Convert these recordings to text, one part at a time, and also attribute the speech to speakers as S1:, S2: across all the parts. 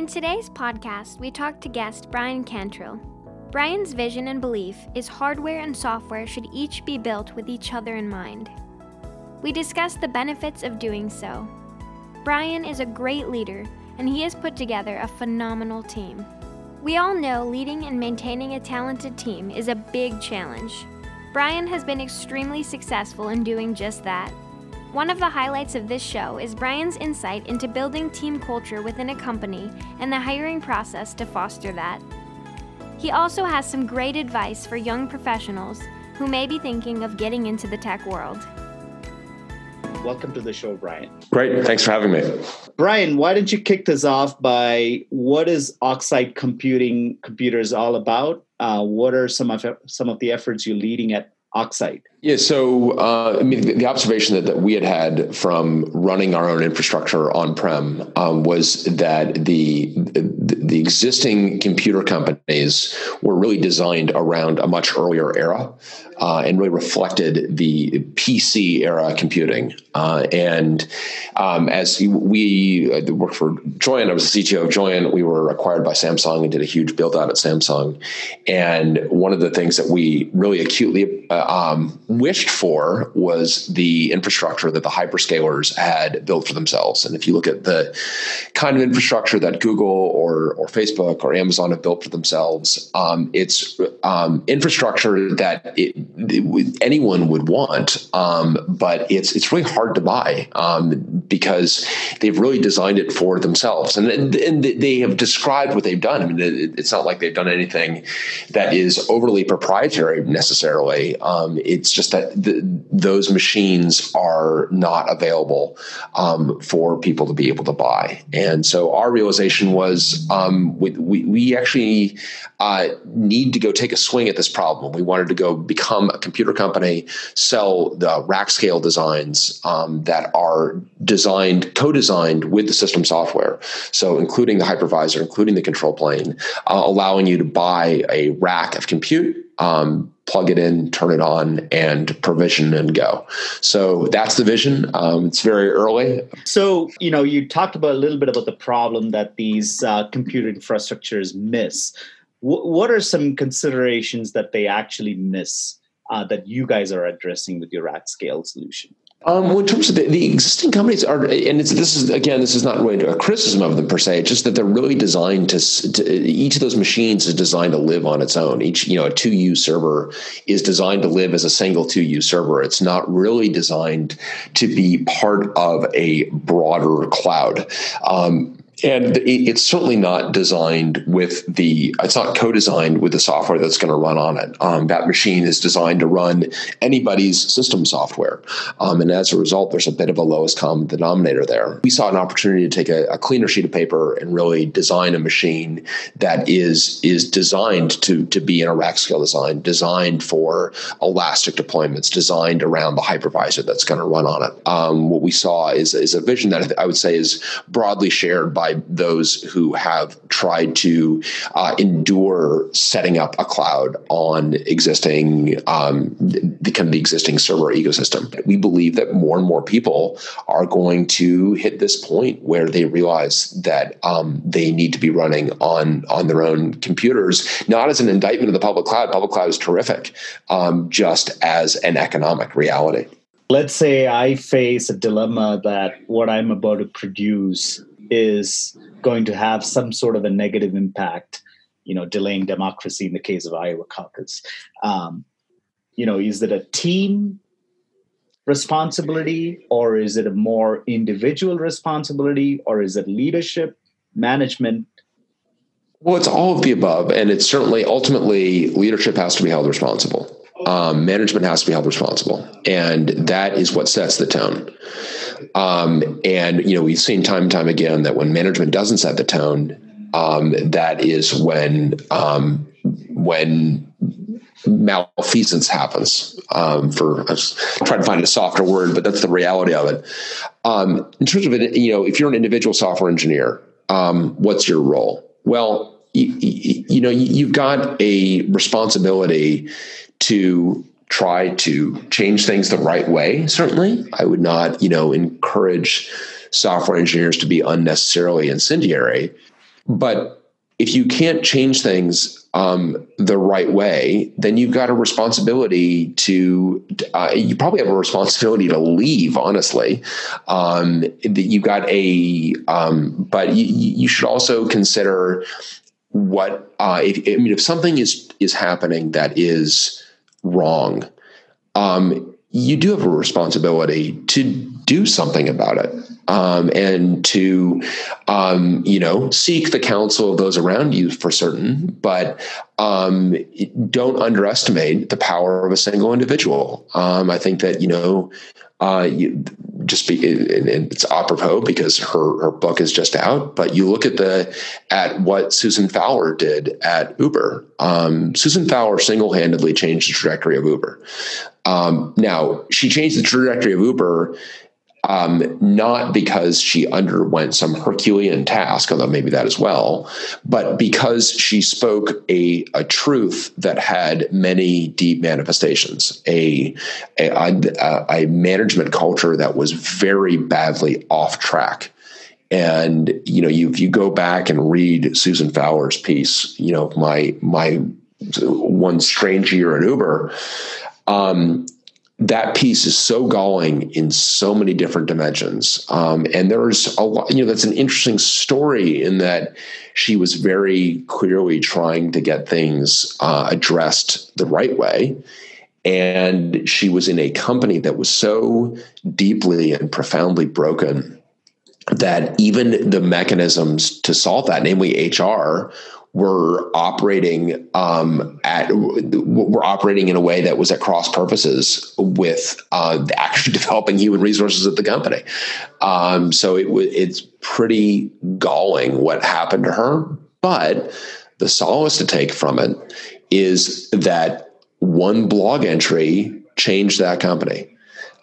S1: In today's podcast, we talk to guest Bryan Cantrill. Bryan's vision and belief is hardware and software should each be built with each other in mind. We discuss the benefits of doing so. Bryan is a great leader, and he has put together a phenomenal team. We all know leading and maintaining a talented team is a big challenge. Bryan has been extremely successful in doing just that. One of the highlights of this show is Bryan's insight into building team culture within a company and the hiring process to foster that. He also has some great advice for young professionals who may be thinking of getting into the tech world.
S2: Welcome to the show, Bryan.
S3: Great. Thanks for having me.
S2: Bryan, why don't you kick this off by what is Oxide Computing Computers all about? Uh, what are some of some of the efforts you're leading at Oxide?
S3: Yeah, so uh, I mean, the observation that, that we had had from running our own infrastructure on prem um, was that the, the, the existing computer companies were really designed around a much earlier era uh, and really reflected the PC era computing. Uh, and um, as we uh, worked for Joyent, I was the CTO of Joyent. We were acquired by Samsung and did a huge build out at Samsung. And one of the things that we really acutely uh, um, wished for was the infrastructure that the hyperscalers had built for themselves. And if you look at the kind of infrastructure that Google or, or Facebook or Amazon have built for themselves, um, it's um, infrastructure that it, it, anyone would want, um, but it's it's really hard to buy um, because they've really designed it for themselves, and, and they have described what they've done. I mean, it, it's not like they've done anything that is overly proprietary necessarily. Um, it's just that the, those machines are not available um, for people to be able to buy. And so our realization was um, we, we, we, actually uh, need to go take a swing at this problem. We wanted to go become a computer company, sell the rack scale designs um, that are designed, co designed with the system software. So, including the hypervisor, including the control plane, uh, allowing you to buy a rack of compute um, plug it in, turn it on, and provision and go. So that's the vision. Um, it's very early.
S2: So you know, you talked about a little bit about the problem that these uh, computer infrastructures miss. What are some considerations that they actually miss uh, that you guys are addressing with your at scale solution?
S3: Um, well, in terms of the, the, existing companies are, and it's, this is again, this is not really a criticism of them per se. It's just that they're really designed to, to, Each of those machines is designed to live on its own. Each, you know, a two U server is designed to live as a single two U server. It's not really designed to be part of a broader cloud. Um, and it's certainly not designed with the it's not co-designed with the software that's going to run on it. Um, that machine is designed to run anybody's system software. Um, and as a result there's a bit of a lowest common denominator there. We saw an opportunity to take a, a, cleaner sheet of paper and really design a machine that is is designed to to be in a rack scale design designed for elastic deployments designed around the hypervisor that's going to run on it. Um, what we saw is, is a vision that I would say is broadly shared by by those who have tried to uh, endure setting up a cloud on existing um, the kind of the existing server ecosystem. We believe that more and more people are going to hit this point where they realize that um, they need to be running on on their own computers, not as an indictment of the public cloud. Public cloud is terrific, um, just as an economic reality
S2: let's say I face a dilemma that what I'm about to produce is going to have some sort of a negative impact, you know, delaying democracy in the case of Iowa caucus. Um, you know, is it a team responsibility or is it a more individual responsibility or is it leadership, management?
S3: Well, it's all of the above. And it's certainly ultimately leadership has to be held responsible. Um, management has to be held responsible. And that is what sets the tone. Um, and you know, we've seen time and time again that when management doesn't set the tone, um, that is when um, when malfeasance happens. Um, for I was trying to find a softer word, but that's the reality of it. Um, in terms of it, you know, if you're an individual software engineer, um, what's your role? Well, you, you know, you've got a responsibility to try to change things the right way. Certainly, I would not, you know, encourage software engineers to be unnecessarily incendiary. but if you can't change things um, the right way, then you've got a responsibility to. Uh, you probably have a responsibility to leave. Honestly, um, you've got a. Um, but you, you, should also consider what. Uh, if, I mean, if something is is happening that is wrong, um, you do have a responsibility to do something about it um, and to um, you know seek the counsel of those around you for certain but um, don't underestimate the power of a single individual. Um, i think that you know uh, you, just be and it's apropos because her her book is just out but you look at the at what susan fowler did at uber. Um, susan fowler single-handedly changed the trajectory of uber. Um, now she changed the trajectory of uber um, not because she underwent some Herculean task, although maybe that as well, but because she spoke a, a truth that had many deep manifestations, a, a, a management culture that was very badly off track. And you know, you, if you go back and read Susan Fowler's piece, you know, my my one strange year at Uber, um, that piece is so galling in so many different dimensions. Um, and there's a lot, you know, that's an interesting story in that she was very clearly trying to get things uh, addressed the right way. And she was in a company that was so deeply and profoundly broken that even the mechanisms to solve that, namely HR, were operating um, at were operating in a way that was at cross purposes with uh, actually developing human resources at the company. Um, so it it's pretty galling what happened to her, but the solace to take from it is that one blog entry changed that company.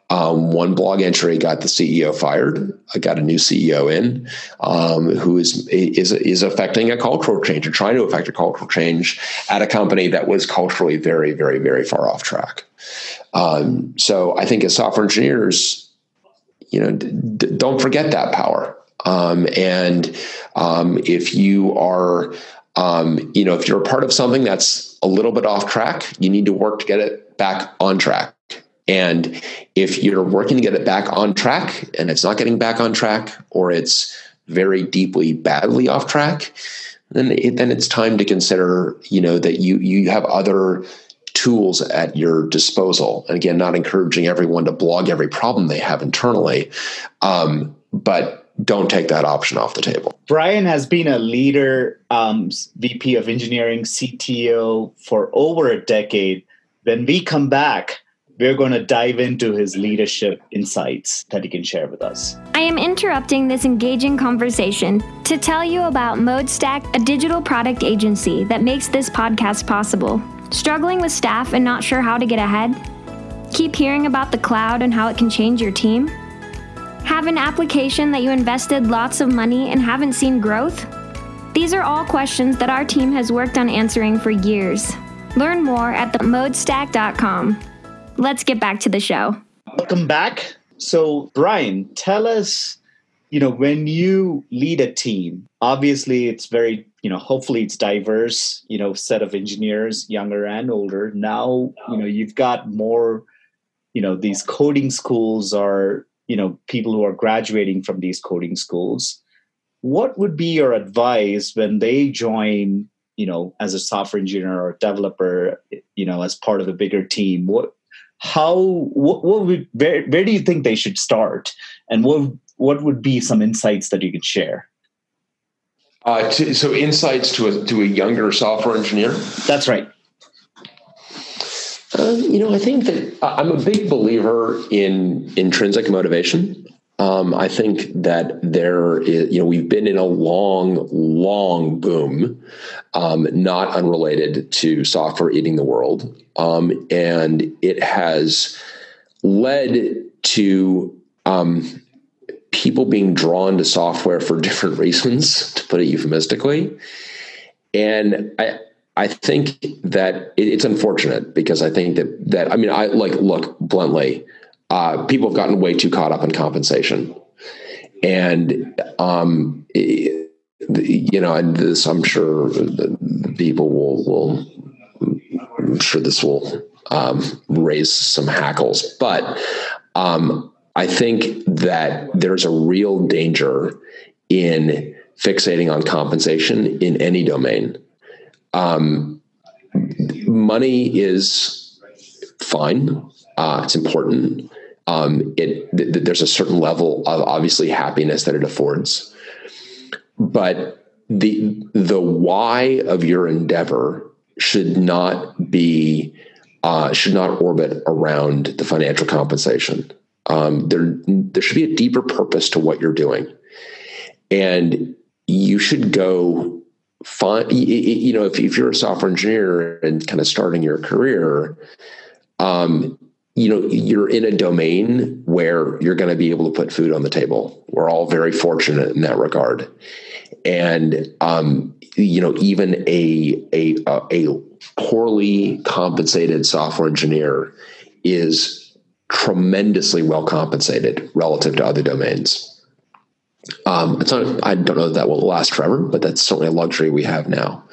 S3: Um, one blog entry got the CEO fired. I got a new CEO in um, who is is is affecting a cultural change or trying to affect a cultural change at a company that was culturally very, very, very far off track. Um, so I think as software engineers, you know, d- d- don't forget that power. Um, and um, if you are um, you know, if you're a part of something that's a little bit off track, you need to work to get it back on track. And if you're working to get it back on track and it's not getting back on track or it's very deeply badly off track, then it, then it's time to consider, you know, that you you have other tools at your disposal. And again, not encouraging everyone to blog every problem they have internally, um, but don't take that option off the table.
S2: Bryan has been a leader, um, VP of engineering, CTO for over a decade. When we come back, we're going to dive into his leadership insights that he can share with us.
S1: I am interrupting this engaging conversation to tell you about ModeStack, a digital product agency that makes this podcast possible. Struggling with staff and not sure how to get ahead? Keep hearing about the cloud and how it can change your team? Have an application that you invested lots of money and haven't seen growth? These are all questions that our team has worked on answering for years. Learn more at themodestack.com. Let's get back to the show.
S2: Welcome back. So, Bryan, tell us, you know, when you lead a team, obviously it's very, you know, hopefully it's diverse, you know, set of engineers, younger and older. Now, you know, you've got more, you know, these coding schools are, you know, people who are graduating from these coding schools. What would be your advice when they join you know as a software engineer or developer you know as part of a bigger team what how what, what would where, where do you think they should start? And what what would be some insights that you could share?
S3: Uh, to, so insights to a to a younger software engineer?
S2: That's right.
S3: Uh, you know i think that i'm a big believer in intrinsic motivation um, I think that there is, you know, we've been in a long, long boom, um, not unrelated to software eating the world. Um, and it has led to um, people being drawn to software for different reasons, to put it euphemistically. And I, I think that it's unfortunate because I think that that I mean I like look bluntly uh, people have gotten way too caught up in compensation. And um, you know, and this I'm sure people will will I'm sure this will um, raise some hackles, but um, I think that there's a real danger in fixating on compensation in any domain. Um, money is fine; uh, it's important. Um, it th- there's a certain level of obviously happiness that it affords, but the the why of your endeavor should not be uh, should not orbit around the financial compensation. Um, there there should be a deeper purpose to what you're doing, and you should go find you know if, if you're a software engineer and kind of starting your career um, you know you're in a domain where you're going to be able to put food on the table. We're all very fortunate in that regard. And um, you know even a, a a poorly compensated software engineer is tremendously well compensated relative to other domains. Um, it's not, I don't know that, that will last forever, but that's certainly a luxury we have now.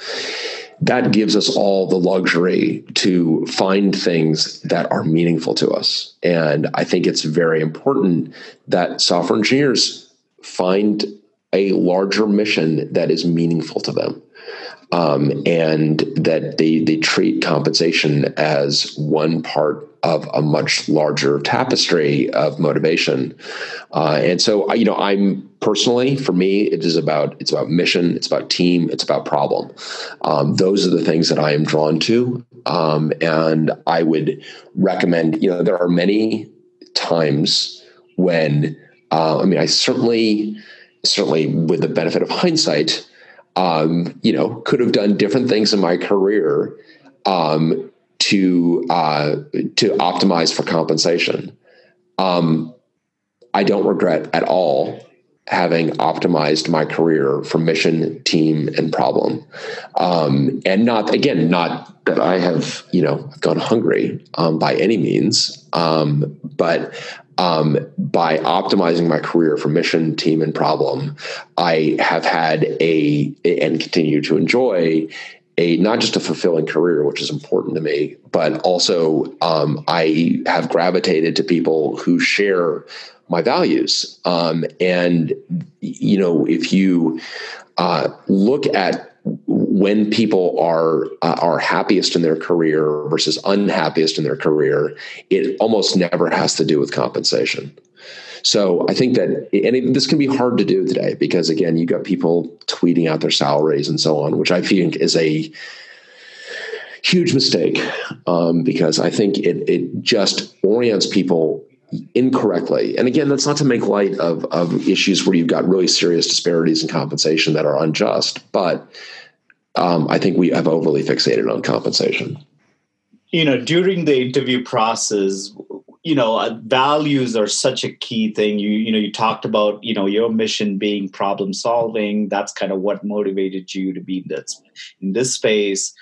S3: That gives us all the luxury to find things that are meaningful to us. And I think it's very important that software engineers find a larger mission that is meaningful to them um, and that they they treat compensation as one part of a much larger tapestry of motivation. Uh, and so, you know, I'm personally, for me, it is about it's about mission, it's about team, it's about problem. Um, those are the things that I am drawn to, um, and I would recommend. You know, there are many times when uh, I mean, I certainly, certainly, with the benefit of hindsight um, you know, could have done different things in my career um, to uh, to optimize for compensation. Um, I don't regret at all having optimized my career for mission, team, and problem, um, and not again not that I have you know gone hungry um, by any means, um, but um, by optimizing my career for mission, team, and problem, I have had a and continue to enjoy a not just a fulfilling career, which is important to me, but also um, I have gravitated to people who share my values. Um, and you know, if you uh, look at when people are uh, are happiest in their career versus unhappiest in their career, it almost never has to do with compensation. So I think that, and it, this can be hard to do today because again, you got people tweeting out their salaries and so on, which I think is a huge mistake um, because I think it it just orients people incorrectly. And again, that's not to make light of of issues where you've got really serious disparities in compensation that are unjust, but um, I think we have overly fixated on compensation.
S2: You know, during the interview process, you know, uh, values are such a key thing. You you know, you talked about you know your mission being problem solving. That's kind of what motivated you to be in this in this space.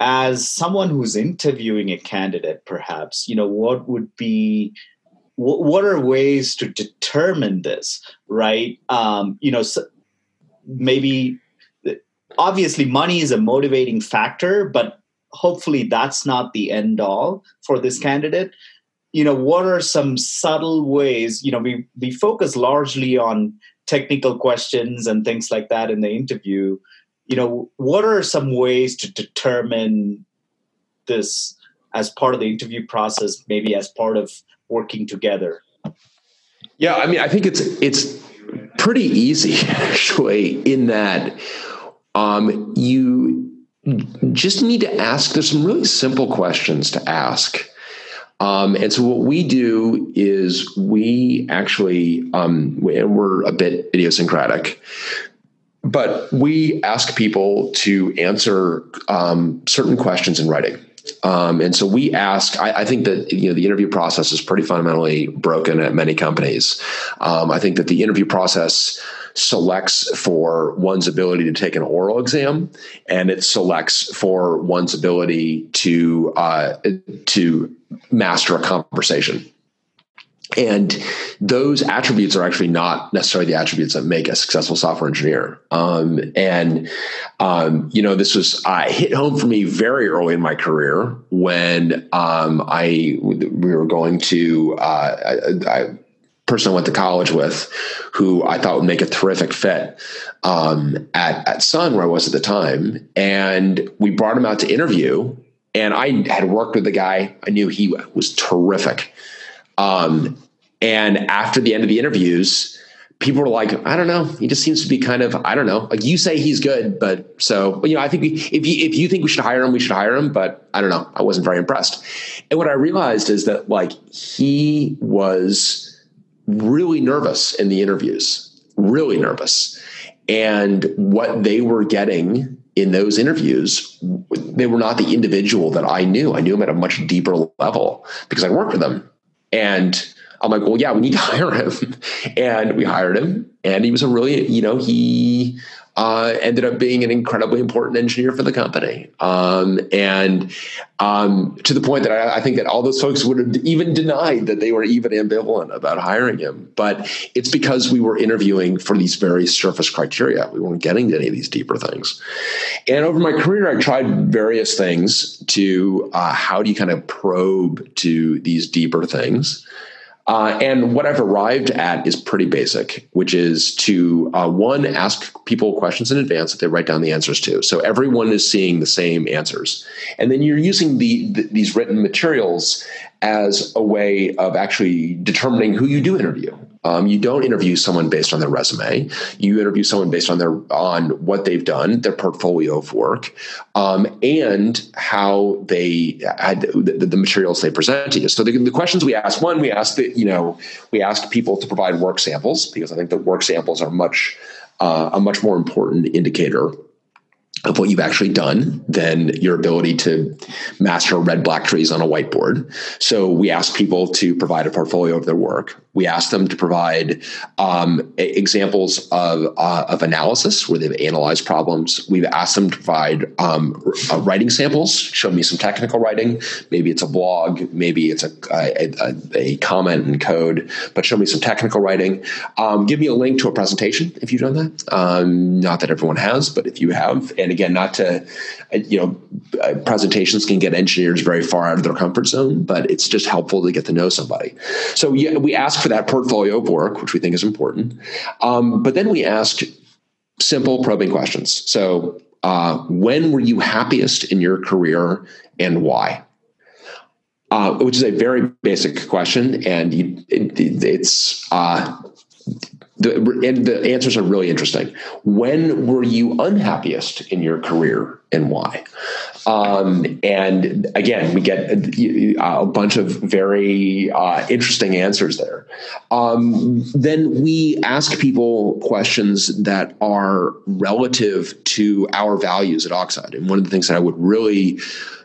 S2: As someone who's interviewing a candidate, perhaps you know what would be what are ways to determine this right? Um, you know so maybe obviously money is a motivating factor but hopefully that's not the end all for this candidate. You know what are some subtle ways you know we we focus largely on technical questions and things like that in the interview you know what are some ways to determine this as part of the interview process maybe as part of working together
S3: yeah i mean i think it's it's pretty easy actually in that um, you just need to ask. There's some really simple questions to ask. Um, and so what we do is we actually, um, and we're a bit idiosyncratic, but we ask people to answer um, certain questions in writing. Um, and so we ask. I, I, think that you know the interview process is pretty fundamentally broken at many companies. Um, I think that the interview process selects for one's ability to take an oral exam, and it selects for one's ability to uh, to master a conversation. And those attributes are actually not necessarily the attributes that make a successful software engineer. Um, and um, you know, this was uh, hit home for me very early in my career when um, I we were going to uh, I, I, person I went to college with, who I thought would make a terrific fit um, at at Sun where I was at the time, and we brought him out to interview. And I had worked with the guy. I knew he was terrific. Um, and after the end of the interviews, people were like, I don't know. He just seems to be kind of, I don't know. Like you say he's good, but so, but, you know, I think if you if you think we should hire him, we should hire him. But I don't know. I wasn't very impressed. And what I realized is that like he was really nervous in the interviews, really nervous. And what they were getting in those interviews, they were not the individual that I knew. I knew him at a much deeper level because I worked with them. And I'm like, well, yeah, we need to hire him. And we hired him. And he was a really, you know, he uh, ended up being an incredibly important engineer for the company. Um, and um, to the point that I, I, think that all those folks would have even denied that they were even ambivalent about hiring him. But it's because we were interviewing for these very surface criteria. We weren't getting to any of these deeper things. And over my career, I tried various things to uh, how do you kind of probe to these deeper things. Uh, and what I've arrived at is pretty basic, which is to uh, one, ask people questions in advance that they write down the answers to. So everyone is seeing the same answers. And then you're using the, the, these written materials as a way of actually determining who you do interview. Um, you don't interview someone based on their resume. You interview someone based on their on what they've done, their portfolio of work, um, and how they had the, the, materials they present to you. So the, the questions we asked, one, we asked that you know we asked people to provide work samples because I think that work samples are much uh, a much more important indicator of what you've actually done than your ability to master red black trees on a whiteboard. So we ask people to provide a portfolio of their work. We ask them to provide um, examples of, uh, of analysis where they've analyzed problems. We've asked them to provide um, uh, writing samples, show me some technical writing. Maybe it's a blog, maybe it's a, a, a, a comment in code, but show me some technical writing. Um, give me a link to a presentation if you've done that. Um, not that everyone has, but if you have, and again, not to, uh, you know, uh, presentations can get engineers very far out of their comfort zone, but it's just helpful to get to know somebody. So yeah, we ask for that portfolio of work, which we think is important. Um, but then we ask simple probing questions. So uh, when were you happiest in your career and why? Uh, which is a very basic question, and you, it, it's uh, the, and the answers are really interesting. When were you unhappiest in your career and why? Um, and again, we get a, a bunch of very uh, interesting answers there. Um, then we ask people questions that are relative to our values at Oxide. And one of the things that I would really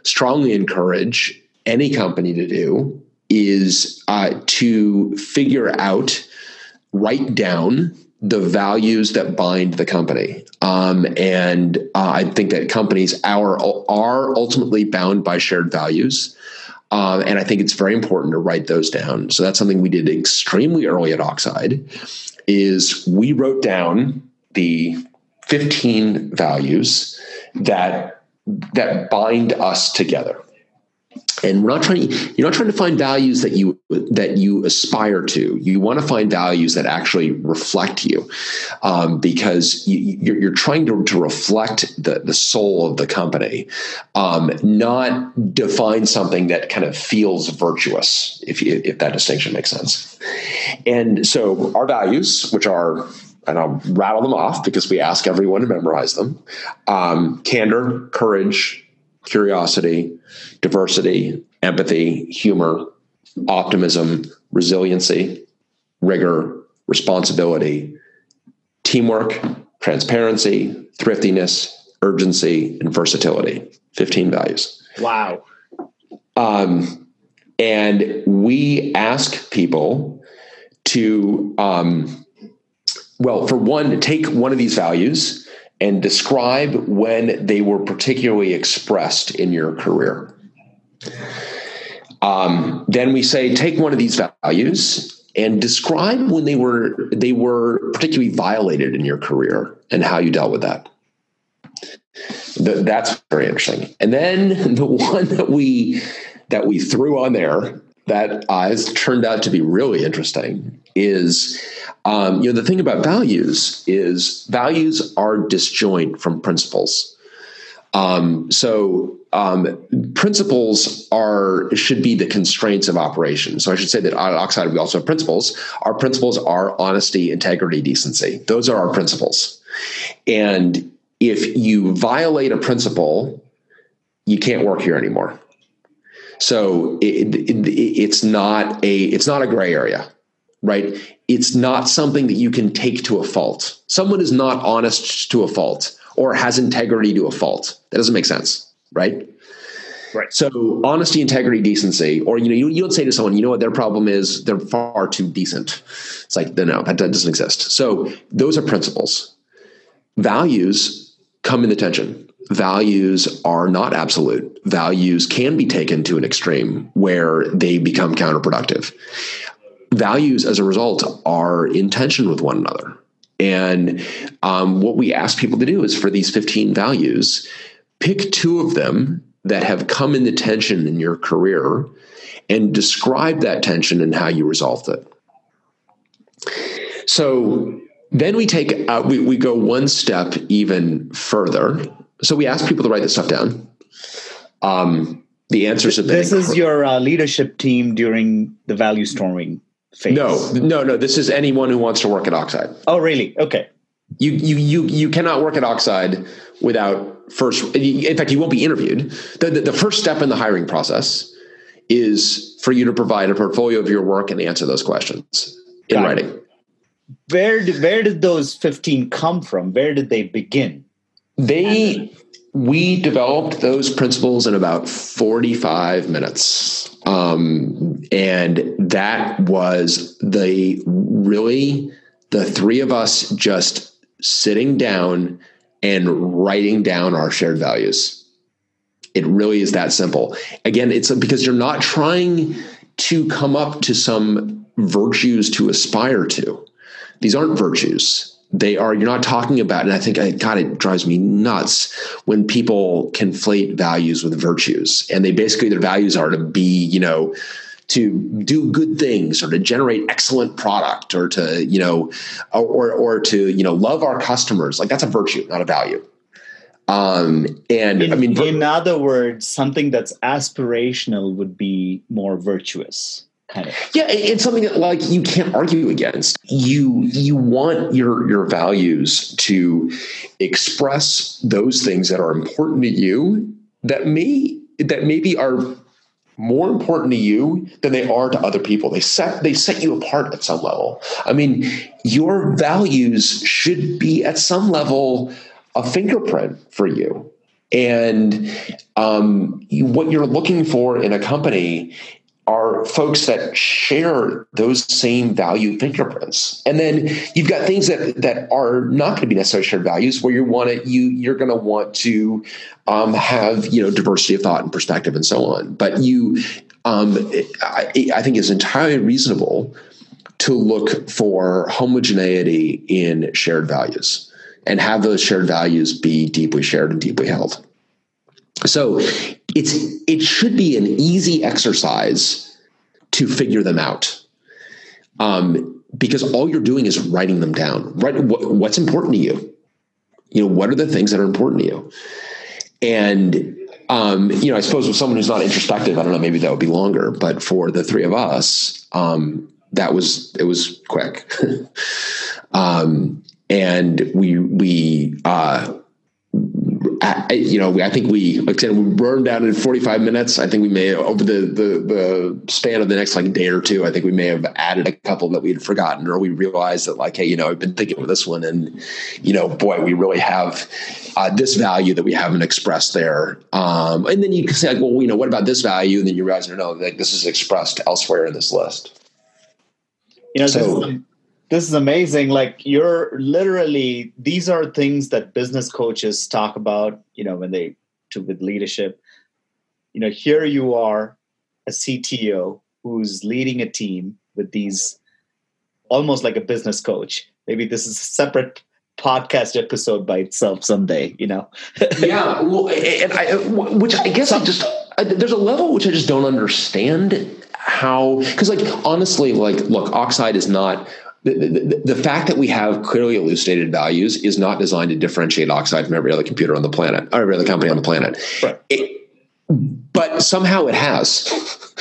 S3: strongly encourage any company to do is uh, to figure out write down the values that bind the company. Um, and uh, I think that companies are, are ultimately bound by shared values. Um, and I think it's very important to write those down. So that's something we did extremely early at Oxide is we wrote down the 15 values that that bind us together and we're not trying you're not trying to find values that you that you aspire to. You want to find values that actually reflect you um, because you, are trying to, to reflect the, the soul of the company um, not define something that kind of feels virtuous if, you, if that distinction makes sense. And so our values which are and I'll rattle them off because we ask everyone to memorize them um, candor, courage, curiosity, diversity, empathy, humor, optimism, resiliency, rigor, responsibility, teamwork, transparency, thriftiness, urgency, and versatility. 15 values.
S2: Wow.
S3: Um, and we ask people to, um, well, for one, to take one of these values and describe when they were particularly expressed in your career. Um, then we say, take one of these values and describe when they were they were particularly violated in your career and how you dealt with that. The, that's very interesting. And then the one that we that we threw on there that has turned out to be really interesting is um, you know the thing about values is values are disjoint from principles. Um, so um, principles are should be the constraints of operation. So I should say that at Oxide we also have principles. Our principles are honesty, integrity, decency. Those are our principles. And if you violate a principle, you can't work here anymore. So it, it, it's not a it's not a gray area, right? It's not something that you can take to a fault. Someone is not honest to a fault or has integrity to a fault. That doesn't make sense, right?
S2: Right.
S3: So honesty, integrity, decency, or you know, you, you don't say to someone, you know what their problem is, they're far too decent. It's like, no, that, that doesn't exist. So those are principles. Values come in the tension. Values are not absolute. Values can be taken to an extreme where they become counterproductive. Values, as a result, are in tension with one another. And um, what we ask people to do is for these 15 values, pick two of them that have come into tension in your career and describe that tension and how you resolved it. So then we take uh, we, we go one step even further. So we ask people to write this stuff down. Um, the answers have been.
S2: This is your uh, leadership team during the value storming phase.
S3: No, no, no. This is anyone who wants to work at Oxide.
S2: Oh, really? Okay.
S3: You you you you cannot work at Oxide without first. In fact, you won't be interviewed. The, the, the first step in the hiring process is for you to provide a portfolio of your work and answer those questions in Got writing. It
S2: where did where did those 15 come from where did they begin
S3: they we developed those principles in about 45 minutes. Um, and that was the really the three of us just sitting down and writing down our shared values. It really is that simple. Again it's because you're not trying to come up to some virtues to aspire to. These aren't virtues. They are, you're not talking about, and I think, God, it drives me nuts when people conflate values with virtues. And they basically, their values are to be, you know, to do good things or to generate excellent product or to, you know, or, or to, you know, love our customers. Like that's a virtue, not a value. Um, and
S2: in,
S3: I mean,
S2: in other words, something that's aspirational would be more virtuous kind of
S3: yeah it's something that like you can't argue against. You you want your your values to express those things that are important to you that may that maybe are more important to you than they are to other people. They set they set you apart at some level. I mean your values should be at some level a fingerprint for you. And um, what you're looking for in a company are folks that share those same value fingerprints. And then you've got things that that are not going to be necessarily shared values where you want to you you're going to want to um, have you know diversity of thought and perspective and so on. But you, um, I, I think, is entirely reasonable to look for homogeneity in shared values and have those shared values be deeply shared and deeply held. So it's it should be an easy exercise to figure them out. Um, because all you're doing is writing them down. Right? What, what's important to you? You know, what are the things that are important to you? And um, you know, I suppose with someone who's not introspective, I don't know, maybe that would be longer. But for the three of us, um, that was it was quick. um, and we we uh, I, you know, I think we, like I said, we burned down in 45 minutes. I think we may over the, the, the span of the next like day or two, I think we may have added a couple that we had forgotten, or we realized that like, hey, you know, I've been thinking of this one, and you know, boy, we really have uh, this value that we haven't expressed there. Um, and then you can say, like, well, you know, what about this value? And then you realize, no, no, like this is expressed elsewhere in this list.
S2: You know, so, this is amazing like you're literally these are things that business coaches talk about you know when they to with leadership you know here you are a cto who's leading a team with these almost like a business coach. Maybe this is a separate podcast episode by itself someday. You know?
S3: yeah. Well, and I, which I guess I just there's a level which I just don't understand how because like honestly, like look, oxide is not the, the, the, fact that we have clearly elucidated values is not designed to differentiate oxide from every other computer on the planet or every other company on the planet. Right. It, but somehow it has.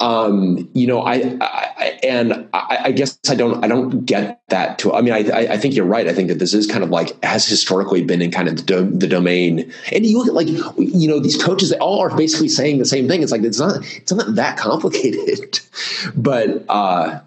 S3: um, you know, I, I and I, I, guess I don't I don't get that. To I mean, I, I think you're right. I think that this is kind of like has historically been in kind of the, the domain. And you look at like you know these coaches, they all are basically saying the same thing. It's like it's not it's not that complicated, but. uh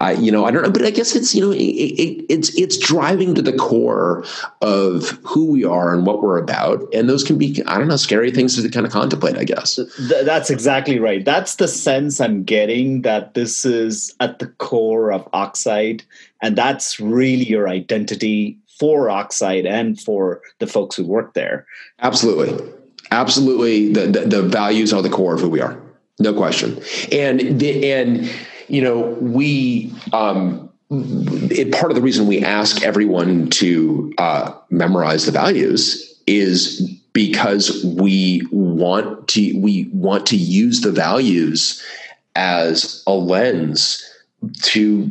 S3: I, you know, I don't know, but I guess it's, you know, it, it, it's, it's driving to the core of who we are and what we're about. And those can be, I don't know, scary things to kind of contemplate, I guess.
S2: Th- that's exactly right. That's the sense I'm getting that this is at the core of Oxide. And that's really your identity for Oxide and for the folks who work there.
S3: Absolutely. Absolutely. The, the, the values are the core of who we are. No question. And, the, and, you know, we um, it, part of the reason we ask everyone to uh, memorize the values is because we want to we want to use the values as a lens to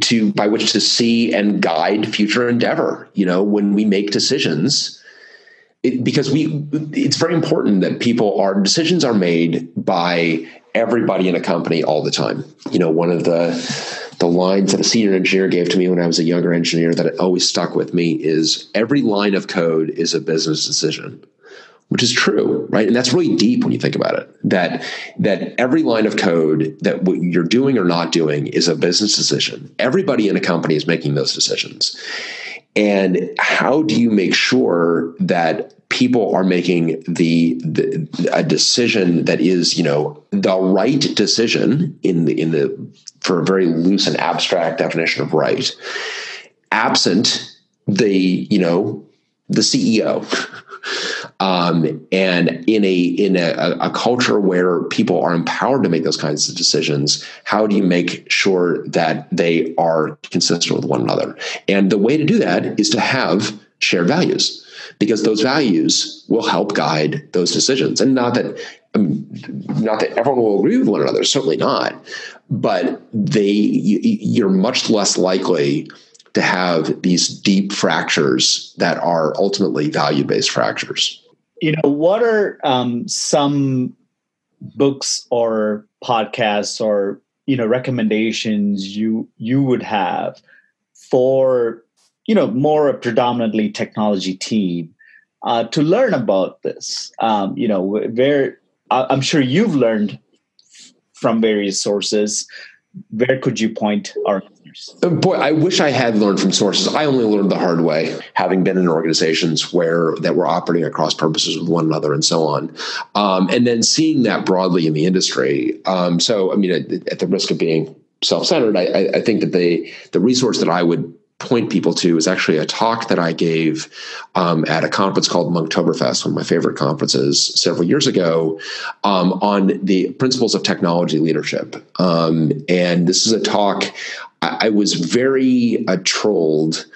S3: to by which to see and guide future endeavor you know when we make decisions. It, because we it's very important that people are decisions are made by everybody in a company all the time. You know, one of the the lines that a senior engineer gave to me when I was a younger engineer that always stuck with me is every line of code is a business decision which is true right? And that's really deep when you think about it that that every line of code that what you're doing or not doing is a business decision. Everybody in a company is making those decisions. And how do you make sure that people are making the, the, a decision that is you know the right decision in the in the for a very loose and abstract definition of right. Absent the you know the ceo um, and in a in a, a, culture where people are empowered to make those kinds of decisions, how do you make sure that they are consistent with one another? And the way to do that is to have shared values because those values will help guide those decisions. And not that not that everyone will agree with one another, certainly not, but they you're much less likely to have these deep fractures that are ultimately value based fractures.
S2: You know, what are um, some books or podcasts or you know recommendations you you would have for you know more a predominantly technology team uh, to learn about this um, you know where i'm sure you've learned from various sources where could you point our?
S3: Uh, boy, I wish I had learned from sources. I only learned the hard way, having been in organizations where that were operating across purposes with one another and so on, um, and then seeing that broadly in the industry. Um, so, I mean, at, at, the risk of being self-centered, I, I think that the the resource that I would point people to is actually a talk that I gave um, at a conference called Monktoberfest, one of my favorite conferences several years ago, um, on the principles of technology leadership. Um, and this is a talk I, I was very uh, trolled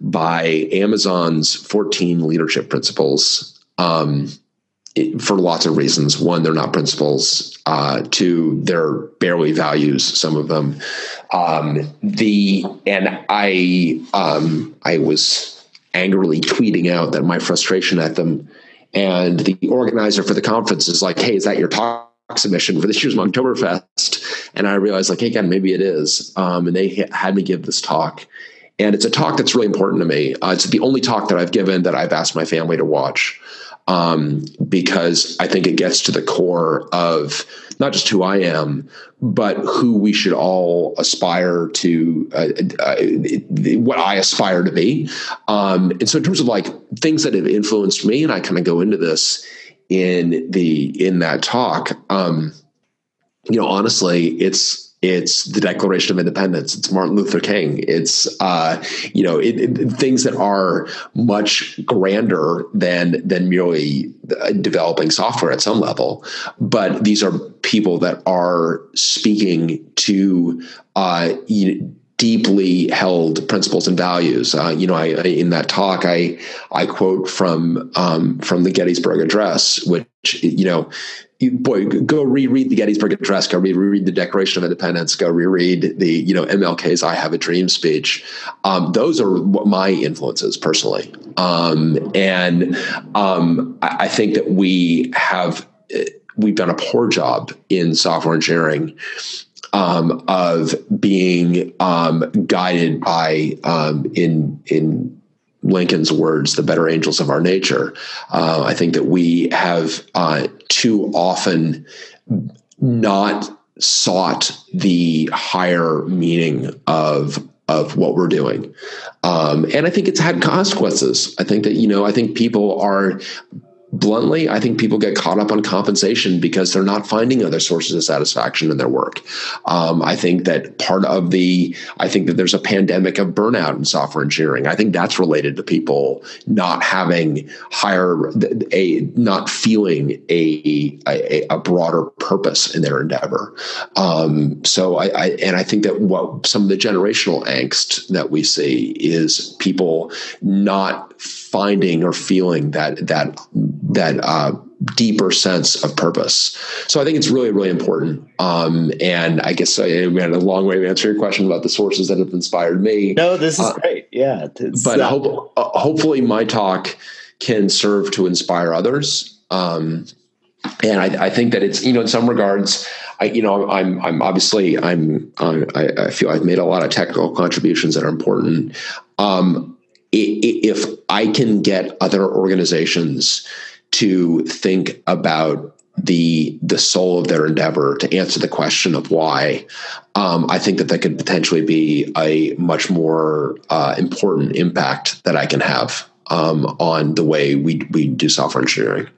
S3: by Amazon's 14 leadership principles. Um, for lots of reasons. One, they're not principles. Uh, two, they're barely values. Some of them. Um, the and I um, I was angrily tweeting out that my frustration at them, and the organizer for the conference is like, "Hey, is that your talk submission for this year's Monktoberfest?" And I realized, like, hey, again, maybe it is. Um, and they had me give this talk. And it's a talk that's really important to me. Uh, it's the only talk that I've given that I've asked my family to watch um, because I think it gets to the core of not just who I am, but who we should all aspire to, uh, uh, what I aspire to be. Um, and so, in terms of like things that have influenced me, and I kind of go into this in the in that talk. Um, you know, honestly, it's it's the Declaration of Independence. It's Martin Luther King. It's uh, you know it, it, things that are much grander than than merely developing software at some level. But these are people that are speaking to uh, you deeply held principles and values. Uh, you know, I, I, in that talk, I I quote from um, from the Gettysburg Address, which you know, boy, go reread the Gettysburg Address, go reread the Declaration of Independence, go reread the you know MLK's "I Have a Dream" speech. Um, those are my influences personally, um, and um, I, I think that we have we've done a poor job in software engineering um, of being um, guided by um, in in Lincoln's words, "the better angels of our nature." Uh, I think that we have uh, too often not sought the higher meaning of of what we're doing. Um, and I think it's had consequences. I think that, you know, I think people are bluntly, I think people get caught up on compensation because they're not finding other sources of satisfaction in their work. Um, I think that part of the, I think that there's a pandemic of burnout in software engineering. I think that's related to people not having higher, a not feeling a a, a broader purpose in their endeavor. Um, so I, I and I think that what some of the generational angst that we see is people not finding or feeling that that that uh, deeper sense of purpose. So I think it's really really important. Um, and I guess I, we had a long way to answer your question about the sources that have inspired me.
S2: No, this is uh, great. Yeah,
S3: but uh, hope, uh, hopefully my talk can serve to inspire others. Um, and I, I, think that it's you know in some regards I you know I'm I'm obviously I'm I, I feel I've made a lot of technical contributions that are important. Um, if I can get other organizations to think about the the soul of their endeavor to answer the question of why, um, I think that that could potentially be a much more uh, important impact that I can have um, on the way we we do software engineering.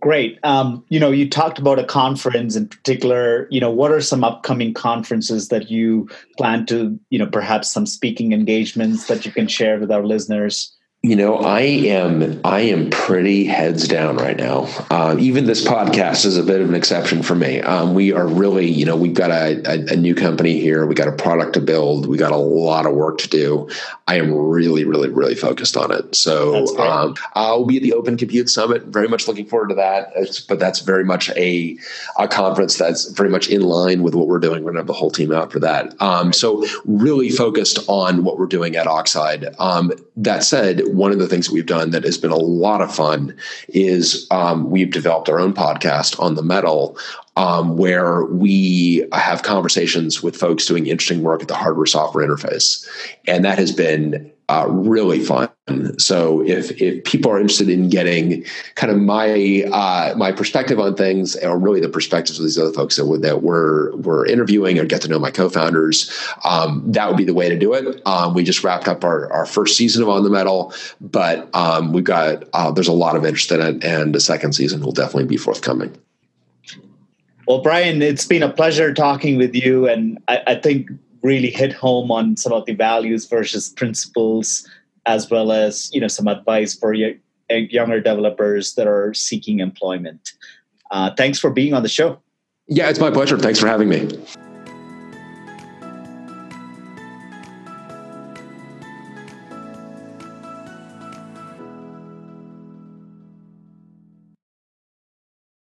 S2: Great. Um, you know, you talked about a conference in particular. You know, what are some upcoming conferences that you plan to, you know, perhaps some speaking engagements that you can share with our listeners?
S3: You know, I am I am pretty heads down right now. Uh, even this podcast is a bit of an exception for me. Um, we are really, you know, we've got a, a, a, new company here. We got a product to build. We got a lot of work to do. I am really, really, really focused on it. So um, I'll be at the Open Compute Summit. Very much looking forward to that. It's, but that's very much a a conference that's very much in line with what we're doing. We're gonna have the whole team out for that. Um, so really focused on what we're doing at Oxide. Um, that said one of the things that we've done that has been a lot of fun is um, we've developed our own podcast on the metal um, where we have conversations with folks doing interesting work at the hardware software interface. And that has been uh, really fun. So if if people are interested in getting kind of my uh, my perspective on things, or really the perspectives of these other folks that, that we're we're interviewing, or get to know my co-founders, um, that would be the way to do it. Um, we just wrapped up our, our first season of On the Metal, but um, we've got uh, there's a lot of interest in it, and the second season will definitely be forthcoming.
S2: Well, Bryan, it's been a pleasure talking with you, and I, I think really hit home on some of the values versus principles, as well as you know some advice for younger developers that are seeking employment. Uh, thanks for being on the show.
S3: Yeah, it's my pleasure. Thanks for having me.